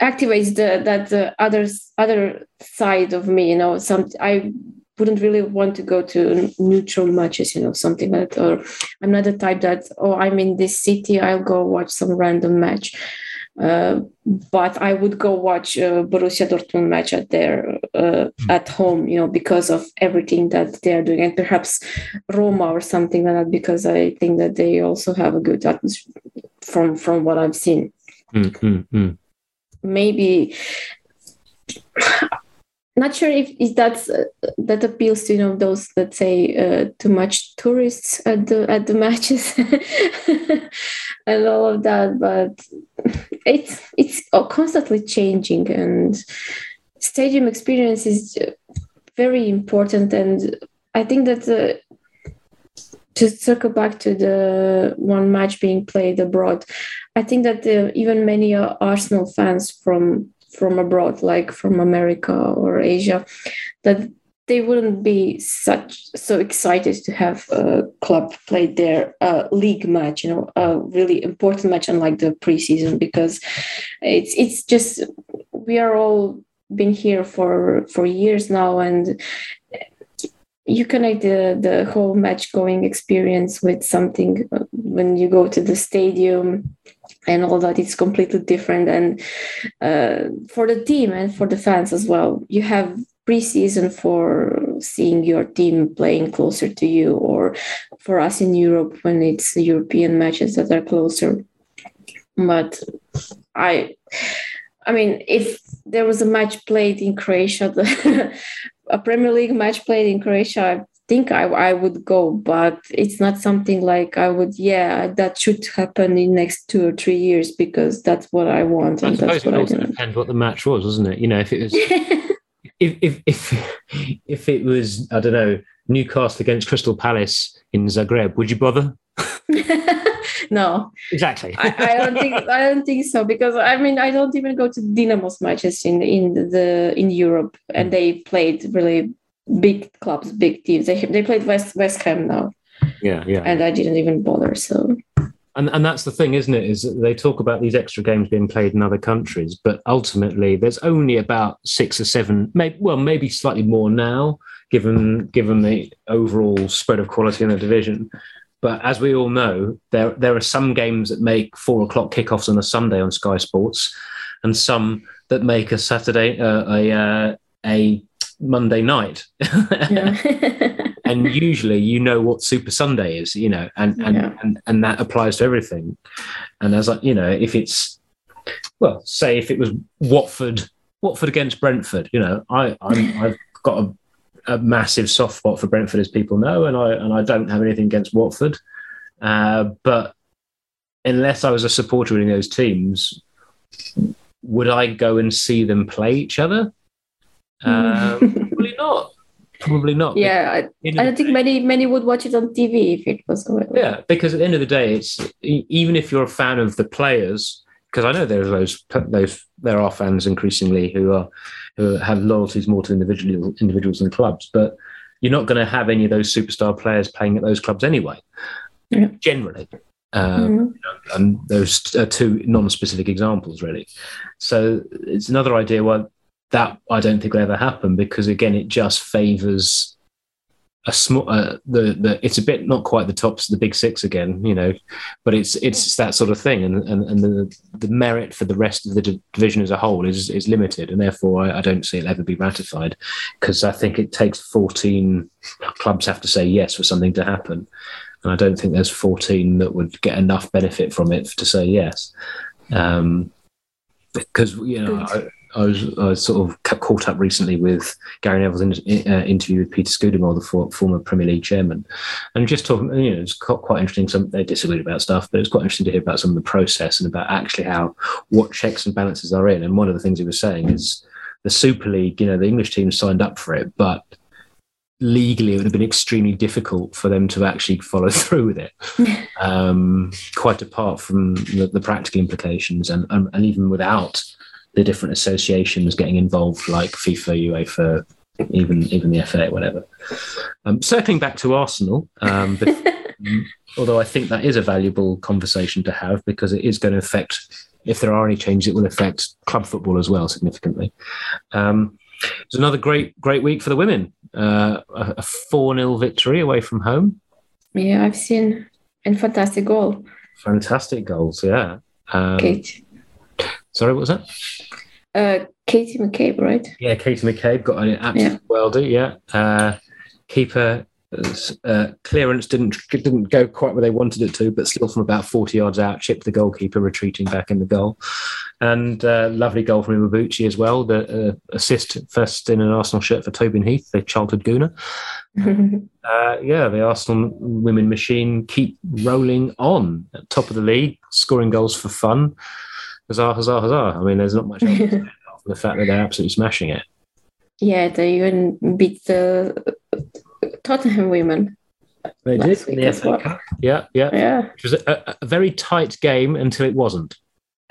activates the that the other other side of me you know some i wouldn't really want to go to neutral matches, you know, something like that. Or I'm not the type that, oh, I'm in this city, I'll go watch some random match. Uh, but I would go watch a Borussia Dortmund match at their uh, hmm. at home, you know, because of everything that they are doing, and perhaps Roma or something like that, because I think that they also have a good atmosphere from from what I've seen. Mm-hmm. Maybe not sure if, if that's uh, that appeals to you know those that say uh, too much tourists at the at the matches and all of that but it's it's constantly changing and stadium experience is very important and i think that uh, to circle back to the one match being played abroad i think that uh, even many uh, arsenal fans from from abroad, like from America or Asia, that they wouldn't be such so excited to have a club play their uh, league match, you know, a really important match, unlike the preseason, because it's it's just we are all been here for for years now, and you connect the the whole match going experience with something uh, when you go to the stadium and all that it's completely different. And uh, for the team and for the fans as well you have preseason for seeing your team playing closer to you or for us in europe when it's european matches that are closer. But i i mean if there was a match played in croatia a premier league match played in croatia I think I, I would go, but it's not something like I would, yeah, that should happen in next two or three years because that's what I want. I and suppose that's what it I also do. depends what the match was, wasn't it? You know, if it was, if, if, if, if it was, I don't know, Newcastle against Crystal Palace in Zagreb, would you bother? no, Exactly. I, I don't think I don't think so because I mean I don't even go to Dynamo's matches in in the in Europe and mm. they played really big clubs, big teams. They they played West West Ham now, yeah, yeah. and I didn't even bother. So and and that's the thing, isn't it? Is that they talk about these extra games being played in other countries, but ultimately there's only about six or seven, maybe well, maybe slightly more now, given given the overall spread of quality in the division. But as we all know, there there are some games that make four o'clock kickoffs on a Sunday on Sky Sports, and some that make a Saturday uh, a uh, a Monday night. and usually you know what Super Sunday is, you know, and and, Yeah. and and that applies to everything. And as I, you know, if it's well, say if it was Watford, Watford against Brentford, you know, I I'm, I've got a, a massive soft spot for Brentford, as people know, and I and I don't have anything against Watford, uh, but unless I was a supporter in those teams, would I go and see them play each other? Uh, probably not. Probably not. yeah, I, At the end I don't think many many would watch it on TV if it was available. Yeah, because at the end of the day, it's even if you're a fan of the players, because I know there are those those there are fans increasingly who are who have loyalties more to individual individuals than clubs, but you're not going to have any of those superstar players playing at those clubs anyway. Yeah. Generally, uh, Mhm. and those are two non-specific examples really. So it's another idea why that I don't think will ever happen because again, it just favours a small uh, the the it's a bit not quite the tops the big six again, you know, but it's it's that sort of thing, and and, and the the merit for the rest of the di- division as a whole is is limited, and therefore I, I don't see it ever be ratified because I think it takes fourteen clubs have to say yes for something to happen. And I don't think there's 14 that would get enough benefit from it to say yes. Um, because you know, I, I was I was sort of caught up recently with Gary Neville's in, uh, interview with Peter Scudamore, the for, former Premier League chairman, and just talking. You know, it's quite, quite interesting. Some they disagreed about stuff, but it's quite interesting to hear about some of the process and about actually how what checks and balances are in. And one of the things he was saying is the Super League. You know, the English team signed up for it, but legally it would have been extremely difficult for them to actually follow through with it. um, quite apart from the, the practical implications, and, and and even without the different associations getting involved, like FIFA, UEFA, even even the FA, whatever. Um, circling back to Arsenal, um, but, although I think that is a valuable conversation to have because it is going to affect, if there are any changes, it will affect club football as well significantly. Um, it's another great great week for the women. Uh, a four 0 victory away from home. Yeah, I've seen and fantastic goal. Fantastic goals, yeah. Um, Kate. Sorry, what was that? Uh, Katie McCabe, right? Yeah, Katie McCabe got an absolute Yeah. welder. Yeah, uh, keeper uh, clearance didn't didn't go quite where they wanted it to, but still from about forty yards out, chipped the goalkeeper, retreating back in the goal. And uh, lovely goal from Iwabuchi as well. The uh, assist first in an Arsenal shirt for Tobin Heath, the childhood gooner. Uh, yeah, the Arsenal women machine keep rolling on at top of the league, scoring goals for fun. Huzzah, huzzah, huzzah. I mean, there's not much else to say apart from the fact that they're absolutely smashing it. yeah, they even beat the Tottenham women. They did in week the well. Yeah, yeah. Yeah. It was a, a very tight game until it wasn't.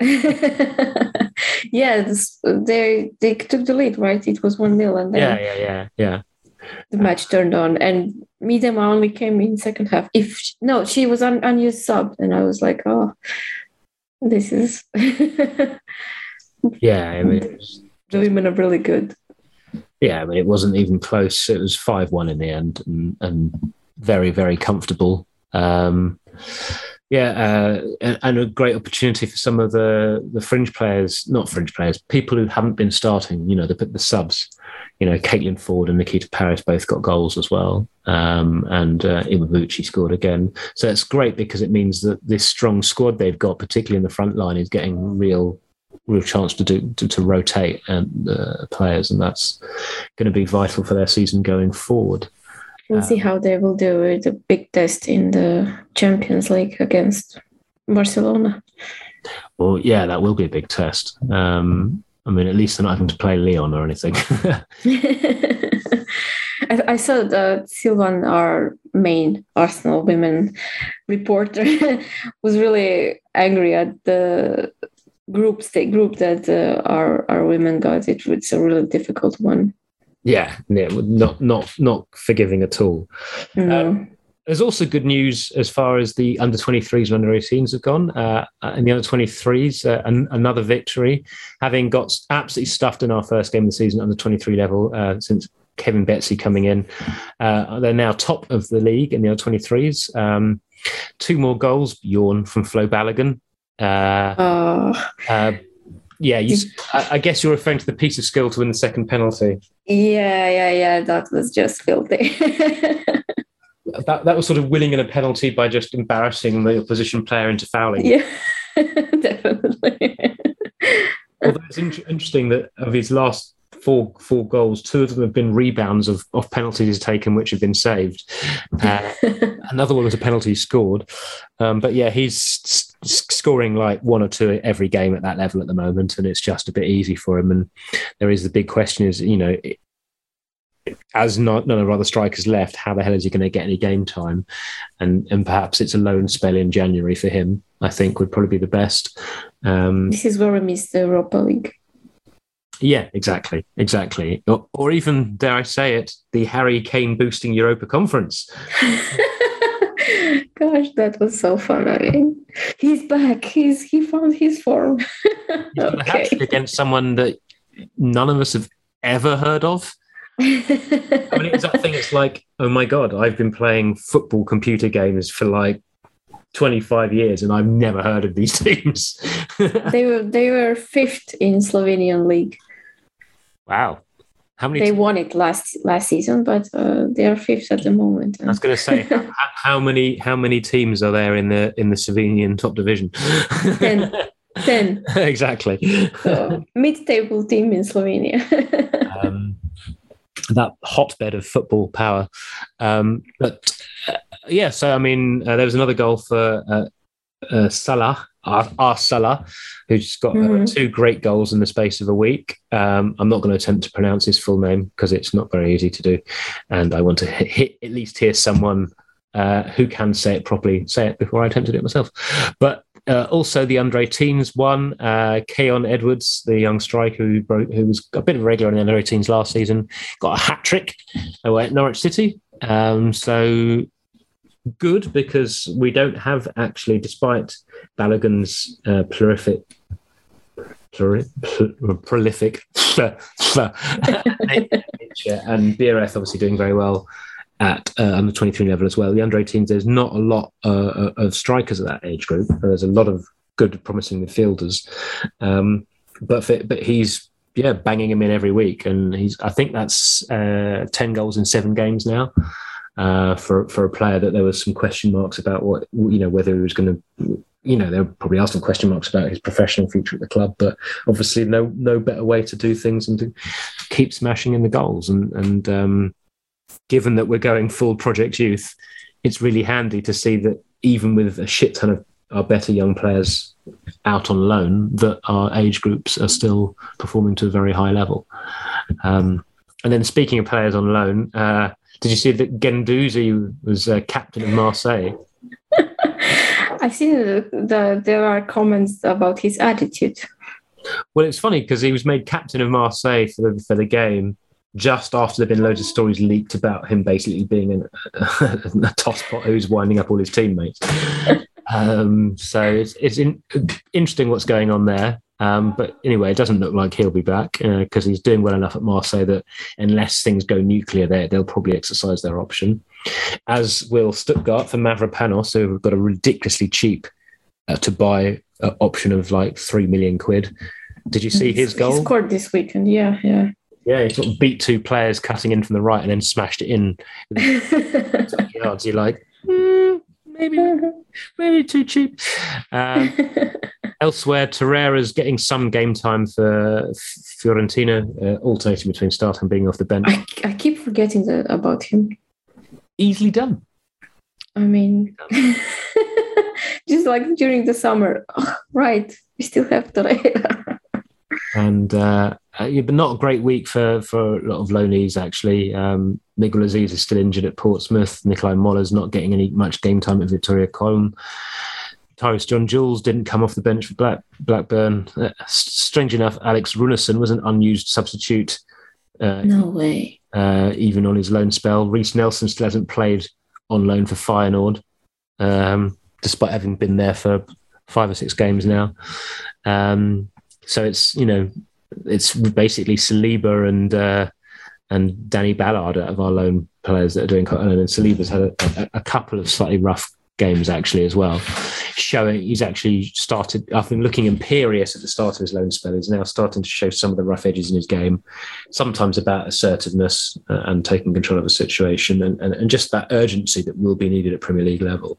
yeah, this, they they took the lead, right? It was one 0 and then Yeah, yeah, yeah, yeah. the match turned on. And Miedema only came in second half. If sh- no, she was un, unused sub, and I was like, oh, this is Yeah, I mean, was, women are really good. yeah, I mean, it wasn't even close. It was five-one in the end, and, and very, very comfortable. Um, yeah, uh, and, and a great opportunity for some of the the fringe players, not fringe players, people who haven't been starting. You know, the the subs. You know, Caitlin Foord and Nikita Parris both got goals as well, um, and uh, Iwabuchi scored again. So it's great because it means that this strong squad they've got, particularly in the front line, is getting real real chance to do to, to rotate and uh, players, and that's going to be vital for their season going forward. We'll see how they will do with the big test in the Champions League against Barcelona. Well, yeah, that will be a big test. Um, I mean, at least they're not having to play Lyon or anything. I, I saw that Sylvan, our main Arsenal women reporter, was really angry at the group state group that uh, our our women got. It was a really difficult one. yeah, yeah, not not not forgiving at all. No. There's also good news as far as the under 23s and under 18s have gone. Uh, in the under 23s, uh, an, another victory, having got absolutely stuffed in our first game of the season under 23 level uh, since Kevin Betsy coming in. Uh, they're now top of the league in the under 23s. Um, two more goals, yawn from Flo Balogun. Uh, Oh, uh, yeah, you, I guess you're referring to the piece of skill to win the second penalty. yeah, yeah, yeah. That was just filthy. That, that was sort of winning in a penalty by just embarrassing the opposition player into fouling. yeah, definitely. Although it's in- interesting that of his last four four goals, two of them have been rebounds of, of penalties he's taken, which have been saved. Uh, another one was a penalty scored. Um, but yeah, he's s- scoring like one or two every game at that level at the moment, and it's just a bit easy for him. And there is the big question: is you know. As not, none of our other strikers left, how the hell is he going to get any game time? And and perhaps it's a loan spell in January for him. I think would probably be the best. Um, this is where we miss the Europa League. yeah, exactly, exactly. Or, or even, dare I say it, the Harry Kane boosting Europa Conference. Gosh, that was so fun. I mean, he's back. He's he found his form. He's got a hat trick okay. against someone that none of us have ever heard of. I mean, it's that thing. It's like, oh my god, I've been playing football computer games for like twenty five years, and I've never heard of these teams. they were they were fifth in Slovenian league. wow, how many? They won it last last season, but uh, they are fifth at the moment. I was going to say, how, how many how many teams are there in the in the Slovenian top division? Ten. Ten. exactly. So, mid-table team in Slovenia. That hotbed of football power. Um, but uh, yeah, so I mean, uh, there was another goal for uh, uh, Salah Ar- Arsala, who's got uh, Mhm. two great goals in the space of a week. Um, I'm not going to attempt to pronounce his full name because it's not very easy to do, and I want to hit, hit, at least hear someone uh, who can say it properly say it before I attempt to do it myself. But uh, also the under 18s one, uh, Khayon Edwards, the young striker who broke, who was a bit of a regular in the under 18s last season, got a hat trick away at Norwich City. Um, so good because we don't have actually, despite Balogun's uh, prolific. prolific and BRF obviously doing very well at uh, under 23 level as well. The under 18s, there's not a lot uh, of strikers at that age group. There's a lot of good, promising midfielders, um, but for, but he's yeah banging him in every week, and he's I think that's uh, 10 goals in seven games now. Uh, for for a player that there was some question marks about what you know whether he was going to you know there probably are some question marks about his professional future at the club but obviously no no better way to do things than to keep smashing in the goals and and um, given that we're going full project youth it's really handy to see that even with a shit ton of our better young players out on loan that our age groups are still performing to a very high level um, and then speaking of players on loan uh, did you see that Guendouzi was uh, captain of Marseille I see that the, there are comments about his attitude. Well, it's funny because he was made captain of Marseille for the, for the game just after there'd been loads of stories leaked about him basically being an, a tosspot who's winding up all his teammates. Um, so it's, it's in, interesting what's going on there. Um, but anyway, it doesn't look like he'll be back because he's doing well enough at Marseille that unless things go nuclear there, they'll probably exercise their option. As will Stuttgart for Mavropanos, who have got a ridiculously cheap uh, to buy uh, option of like three million quid. Did you see his He goal? scored this weekend. Yeah, yeah. Yeah, he sort of beat two players cutting in from the right and then smashed it in yards. You're like, "Hmm, maybe, maybe too cheap. Um, elsewhere, Torreira's getting some game time for Fiorentina, uh, alternating between starting and being off the bench. I, I keep forgetting that about him. Easily done. I mean, just like during the summer, oh, right? We still have Torreira. And uh, uh, but not a great week for, for a lot of loanees, actually. Um, Miguel Azeez is still injured at Portsmouth. Nikolaj Möller's not getting any much game time at Viktoria Köln. Tyrus John Jules didn't come off the bench for Black, Blackburn. Uh, strange enough, Alex Runarsson was an unused substitute, uh, no way. uh, even on his loan spell. Reiss Nelson still hasn't played on loan for Feyenoord, um, despite having been there for five or six games now. Um, so it's you know it's basically Saliba and uh, and Danny Ballard out of our loan players that are doing quite well. And Saliba's had a, a, couple of slightly rough games actually as well, showing he's actually started. I've been looking imperious at the start of his loan spell. He's now starting to show some of the rough edges in his game, sometimes about assertiveness uh, and taking control of a situation, and, and, and just that urgency that will be needed at Premier League level.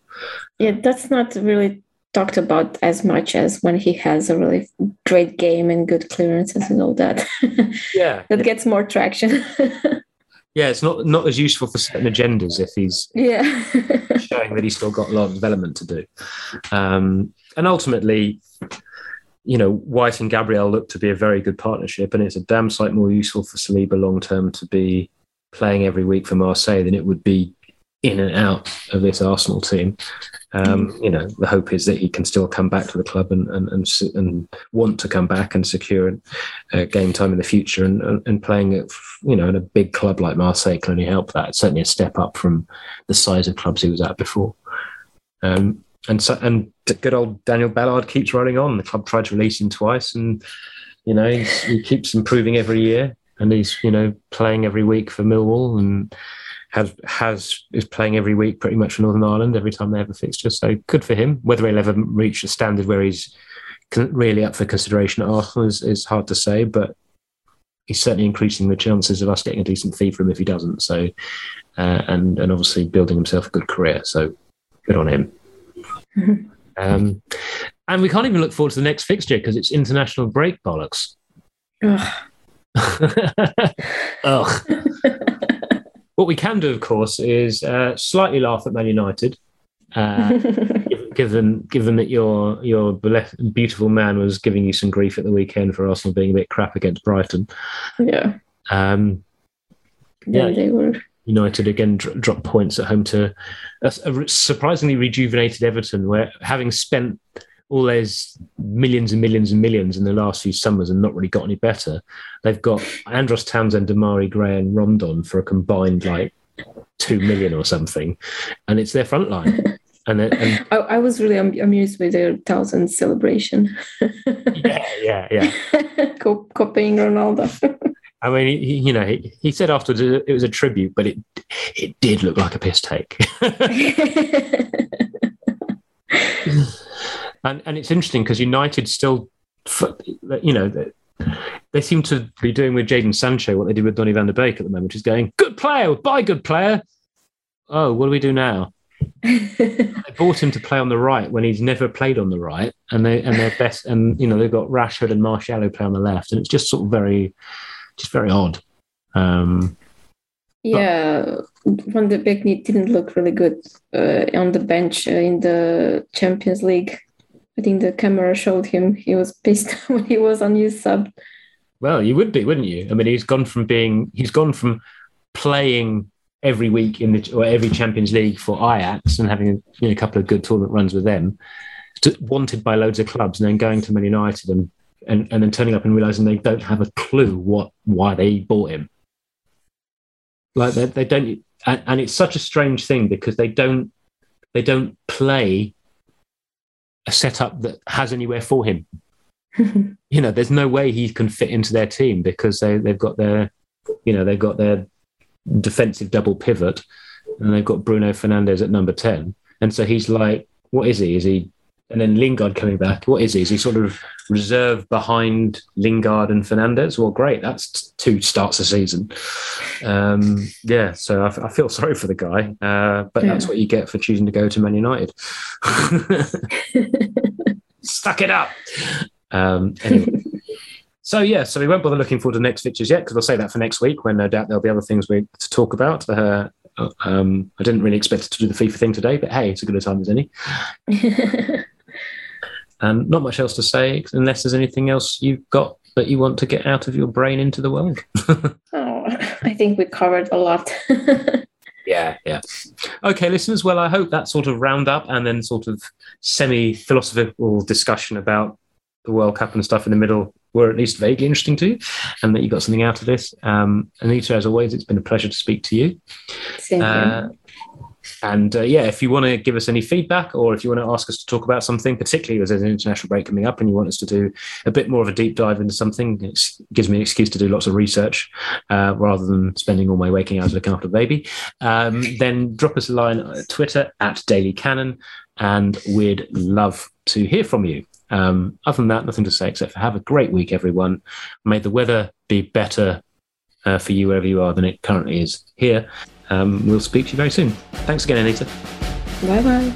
Yeah, that's not really talked about as much as when he has a really great game and good clearances and all that. Yeah, that gets more traction. yeah, it's not not as useful for certain agendas if he's yeah. showing that he's still got a lot of development to do. Um, and ultimately, you know, White and Gabriel look to be a very good partnership, and it's a damn sight more useful for Saliba long term to be playing every week for Marseille than it would be in and out of this Arsenal team. Um, you know, the hope is that he can still come back to the club and and and, and want to come back and secure uh, game time in the future. And, and and playing at you know in a big club like Marseille can only help that. It's certainly a step up from the size of clubs he was at before. Um, and so and good old Daniel Ballard keeps rolling on. The club tried to release him twice, and you know he's, he keeps improving every year. And he's you know playing every week for Millwall and has has is playing every week pretty much for Northern Ireland every time they have a fixture. So good for him. Whether he'll ever reach a standard where he's really up for consideration at Arsenal is, is hard to say, but he's certainly increasing the chances of us getting a decent fee for him if he doesn't. So uh, and and obviously building himself a good career. So good on him. Um, and we can't even look forward to the next fixture because it's international break bollocks. Ugh. Ugh. what we can do, of course, is uh, slightly laugh at Man United, uh, given, that your your beautiful man was giving you some grief at the weekend for Arsenal being a bit crap against Brighton. Yeah. Um, yeah, yeah, they were. United again dr- dropped points at home to a, a surprisingly rejuvenated Everton, where having spent all those millions and millions and millions in the last few summers and not really got any better, they've got Andros Townsend, Demarai Gray, and Rondon for a combined like two million or something, and it's their front line. And, and I, I, was really amused with their Townsend celebration. yeah, yeah, yeah. Copying Ronaldo. I mean, he, you know, he, he said afterwards it was a tribute, but it it did look like a piss take. And and it's interesting because United still, you know, they seem to be doing with Jadon Sancho what they did with Donny van der Beek at the moment, which is going good player, buy good player. Oh, what do we do now? they bought him to play on the right when he's never played on the right, and they and they're best, and you know they've got Rashford and Martial who play on the left, and it's just sort of very just very odd. Um, yeah, Van de Beek didn't look really good uh, on the bench uh, in the Champions League. I think the camera showed him he was pissed when he was on his sub. Well, you would be, wouldn't you? I mean, he's gone from being he's gone from playing every week in the or every Champions League for Ajax and having a, you know, a couple of good tournament runs with them, to, wanted by loads of clubs, and then going to Man United and and, and then turning up and realizing they don't have a clue what why they bought him. Like they, they don't, and, and it's such a strange thing because they don't they don't play a setup that has anywhere for him. you know, there's no way he can fit into their team because they they've got their you know they've got their defensive double pivot and they've got Bruno Fernandes at number ten, and so he's like, what is he? Is he and then Lingard coming back. What is he? Is he sort of reserved behind Lingard and Fernandes? Well, great. That's two starts a season. Um, yeah, so I, I, feel sorry for the guy, uh, but yeah. that's what you get for choosing to go to Man United. Stuck it up. Um, anyway. So yeah, so we won't bother looking forward to next fixtures yet because I'll say that for next week when no doubt there'll be other things we to talk about. Uh, um, I didn't really expect to do the FIFA thing today, but hey, it's a good a time as any. And not much else to say unless there's anything else you've got that you want to get out of your brain into the world. oh, I think we covered a lot. yeah, yeah. Okay, listeners. Well, I hope that sort of roundup and then sort of semi philosophical discussion about the World Cup and stuff in the middle were at least vaguely interesting to you and that you got something out of this. Um, Anita, as always, it's been a pleasure to speak to you. Same uh, and uh, yeah, if you want to give us any feedback or if you want to ask us to talk about something, particularly as there's an international break coming up and you want us to do a bit more of a deep dive into something, it gives me an excuse to do lots of research uh, rather than spending all my waking hours looking after the baby, um, then drop us a line at Twitter at Daily Cannon and we'd love to hear from you. Um, other than that, nothing to say except for have a great week, everyone. May the weather be better uh, for you wherever you are than it currently is here um, we'll speak to you very soon. Thanks again, Anita. Bye bye.